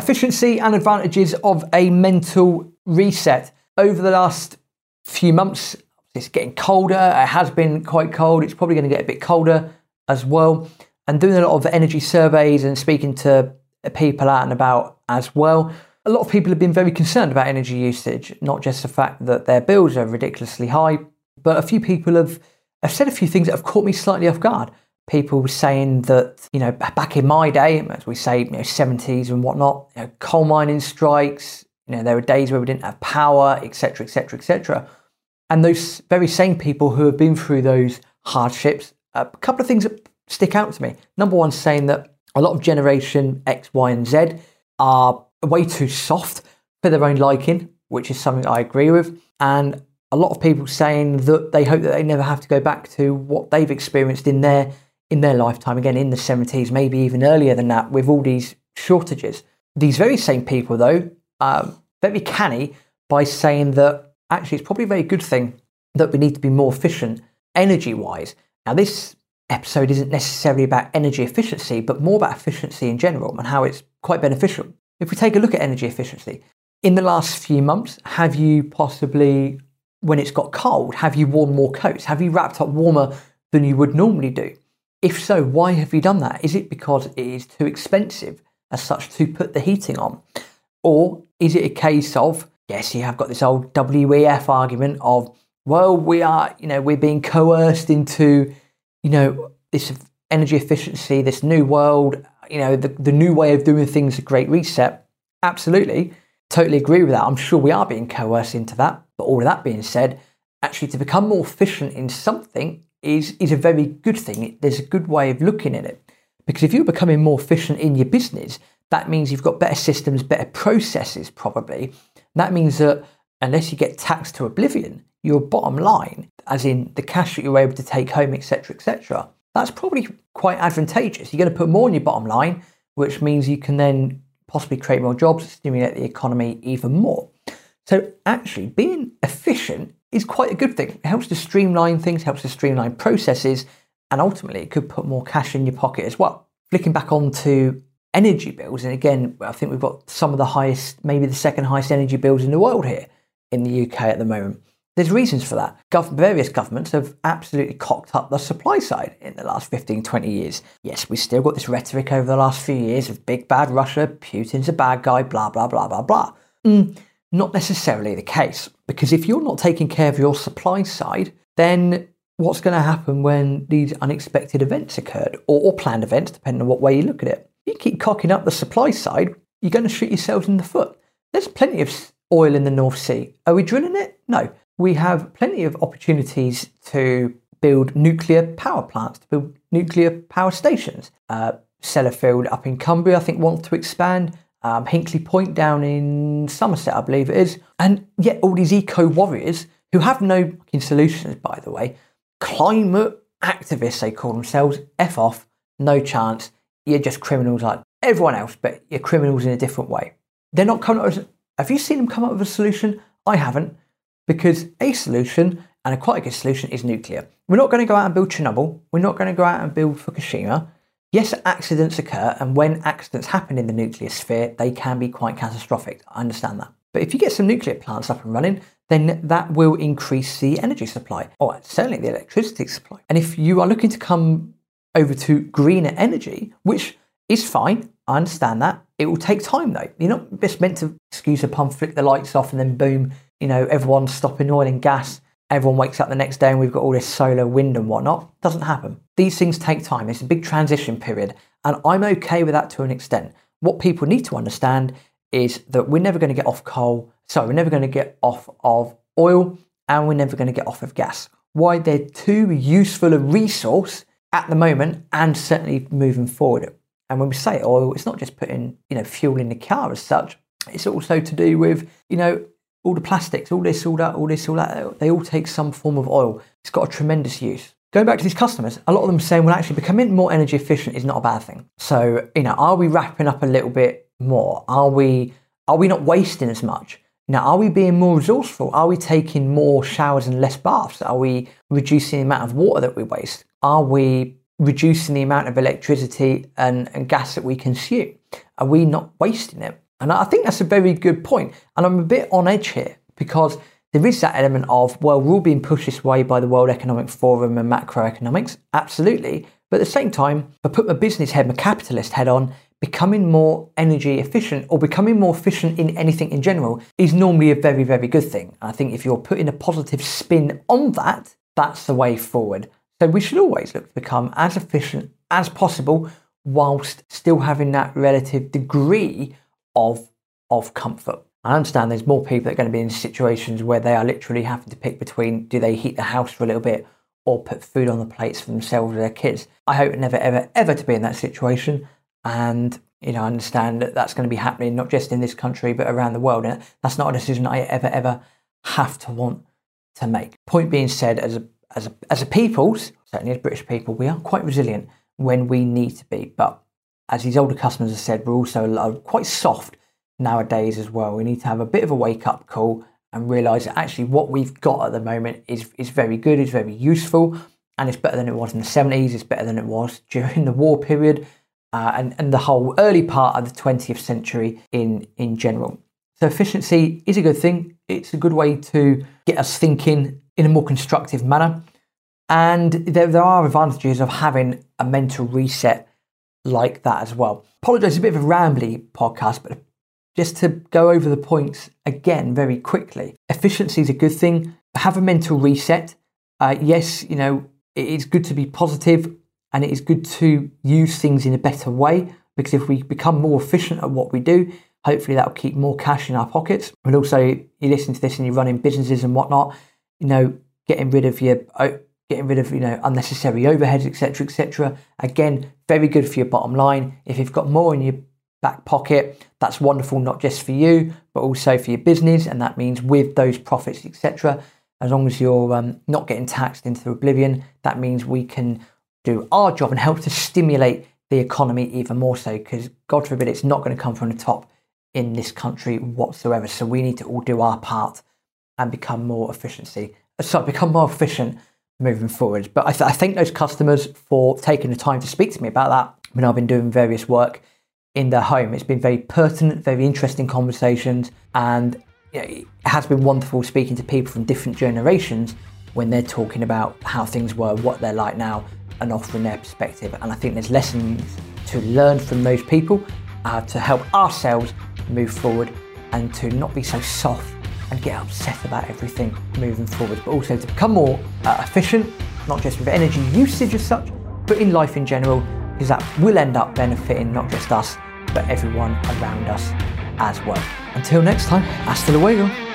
efficiency and advantages of a mental reset. Over the last few months, it's getting colder. It has been quite cold. It's probably going to get a bit colder as well. And doing a lot of energy surveys and speaking to people out and about as well. A lot of people have been very concerned about energy usage, not just the fact that their bills are ridiculously high, but a few people have, have said a few things that have caught me slightly off guard. People saying that, you know, back in my day, as we say, you know, 70s and whatnot, you know, coal mining strikes, you know, there were days where we didn't have power, etc., etc., etc. And those very same people who have been through those hardships, uh, a couple of things that stick out to me. Number one, saying that a lot of Generation X, Y, and Z are way too soft for their own liking, which is something I agree with. And a lot of people saying that they hope that they never have to go back to what they've experienced in their in their lifetime again in the 70s, maybe even earlier than that, with all these shortages. These very same people, though, are very canny by saying that actually it's probably a very good thing that we need to be more efficient energy wise. Now, this episode isn't necessarily about energy efficiency, but more about efficiency in general and how it's quite beneficial. If we take a look at energy efficiency, in the last few months, have you possibly, when it's got cold, have you worn more coats? Have you wrapped up warmer than you would normally do? If so, why have you done that? Is it because it is too expensive as such to put the heating on? Or is it a case of, yes, you have got this old WEF argument of, well, we are, you know, we're being coerced into you know, this energy efficiency, this new world, you know, the, the new way of doing things, a great reset. Absolutely. Totally agree with that. I'm sure we are being coerced into that. But all of that being said, actually to become more efficient in something is, is a very good thing. There's a good way of looking at it. Because if you're becoming more efficient in your business, that means you've got better systems, better processes, probably. that means that unless you get taxed to oblivion, your bottom line, as in the cash that you're able to take home, etc., etc., that's probably quite advantageous. You're going to put more in your bottom line, which means you can then possibly create more jobs, stimulate the economy even more. So, actually, being efficient is quite a good thing. It helps to streamline things, helps to streamline processes, and ultimately, it could put more cash in your pocket as well. Flicking back onto energy bills, and again, I think we've got some of the highest, maybe the second highest energy bills in the world here in the UK at the moment. There's reasons for that. Gov- various governments have absolutely cocked up the supply side in the last 15, 20 years. Yes, we've still got this rhetoric over the last few years of big bad Russia, Putin's a bad guy, blah, blah, blah, blah, blah. Mm, not necessarily the case, because if you're not taking care of your supply side, then what's going to happen when these unexpected events occurred, or, or planned events, depending on what way you look at it? You keep cocking up the supply side, you're going to shoot yourselves in the foot. There's plenty of oil in the North Sea. Are we drilling it? No we have plenty of opportunities to build nuclear power plants, to build nuclear power stations. Uh, Sellafield up in Cumbria, I think, wants to expand. Um, Hinkley Point down in Somerset, I believe it is. And yet, all these eco warriors who have no fucking solutions, by the way, climate activists, they call themselves, F off, no chance. You're just criminals like everyone else, but you're criminals in a different way. They're not coming up with, have you seen them come up with a solution? I haven't because a solution and a quite a good solution is nuclear. We're not going to go out and build Chernobyl. We're not going to go out and build Fukushima. Yes, accidents occur, and when accidents happen in the nuclear sphere, they can be quite catastrophic. I understand that. But if you get some nuclear plants up and running, then that will increase the energy supply, or certainly the electricity supply. And if you are looking to come over to greener energy, which is fine, I understand that. It will take time though. You're not just meant to excuse a pump, flick the lights off, and then boom, you know, everyone's stopping oil and gas. Everyone wakes up the next day and we've got all this solar, wind, and whatnot. Doesn't happen. These things take time. It's a big transition period. And I'm okay with that to an extent. What people need to understand is that we're never going to get off coal. So we're never going to get off of oil and we're never going to get off of gas. Why? They're too useful a resource at the moment and certainly moving forward. And when we say oil, it's not just putting, you know, fuel in the car as such. It's also to do with, you know, all the plastics, all this, all that, all this, all that, they all take some form of oil. It's got a tremendous use. Going back to these customers, a lot of them saying, well, actually, becoming more energy efficient is not a bad thing. So, you know, are we wrapping up a little bit more? Are we are we not wasting as much? Now, are we being more resourceful? Are we taking more showers and less baths? Are we reducing the amount of water that we waste? Are we reducing the amount of electricity and, and gas that we consume? Are we not wasting it? And I think that's a very good point. And I'm a bit on edge here because there is that element of, well, we're all being pushed this way by the World Economic Forum and macroeconomics. Absolutely. But at the same time, I put my business head, my capitalist head on, becoming more energy efficient or becoming more efficient in anything in general is normally a very, very good thing. I think if you're putting a positive spin on that, that's the way forward. So we should always look to become as efficient as possible whilst still having that relative degree of, of comfort. I understand there's more people that are going to be in situations where they are literally having to pick between do they heat the house for a little bit or put food on the plates for themselves or their kids. I hope never, ever, ever to be in that situation. And you know, I understand that that's going to be happening not just in this country but around the world. And that's not a decision I ever, ever have to want to make. Point being said, as a as a as a peoples, certainly as British people, we are quite resilient when we need to be. But as these older customers have said, we're also quite soft nowadays as well. We need to have a bit of a wake up call and realise that actually what we've got at the moment is is very good, is very useful, and it's better than it was in the 70s. It's better than it was during the war period uh, and, and the whole early part of the 20th century in, in general. So, efficiency is a good thing. It's a good way to get us thinking in a more constructive manner. And there, there are advantages of having a mental reset like that as well. Apologise, a bit of a rambly podcast, but just to go over the points again very quickly. Efficiency is a good thing. Have a mental reset. Uh, yes, you know, it's good to be positive and it is good to use things in a better way because if we become more efficient at what we do, hopefully that will keep more cash in our pockets. But also, you listen to this and you're running businesses and whatnot, you know, getting rid of your getting rid of you know unnecessary overheads, etc., etc. Again, very good for your bottom line. If you've got more in your back pocket, that's wonderful, not just for you, but also for your business, and that means with those profits, etc. As long as you're um, not getting taxed into oblivion, that means we can do our job and help to stimulate the economy even more so because God forbid it's not going to come from the top in this country whatsoever. So we need to all do our part and become more efficiency. So become more efficient moving forward. But I, th- I thank those customers for taking the time to speak to me about that when I've been doing various work in their home. It's been very pertinent, very interesting conversations, and you know, it has been wonderful speaking to people from different generations when they're talking about how things were, what they're like now, and offering their perspective. And I think there's lessons to learn from those people uh, to help ourselves move forward and to not be so soft and get upset about everything moving forward, but also to become more uh, efficient, not just with energy usage as such, but in life in general, because that will end up benefiting not just us, but everyone around us as well. Until next time, hasta luego.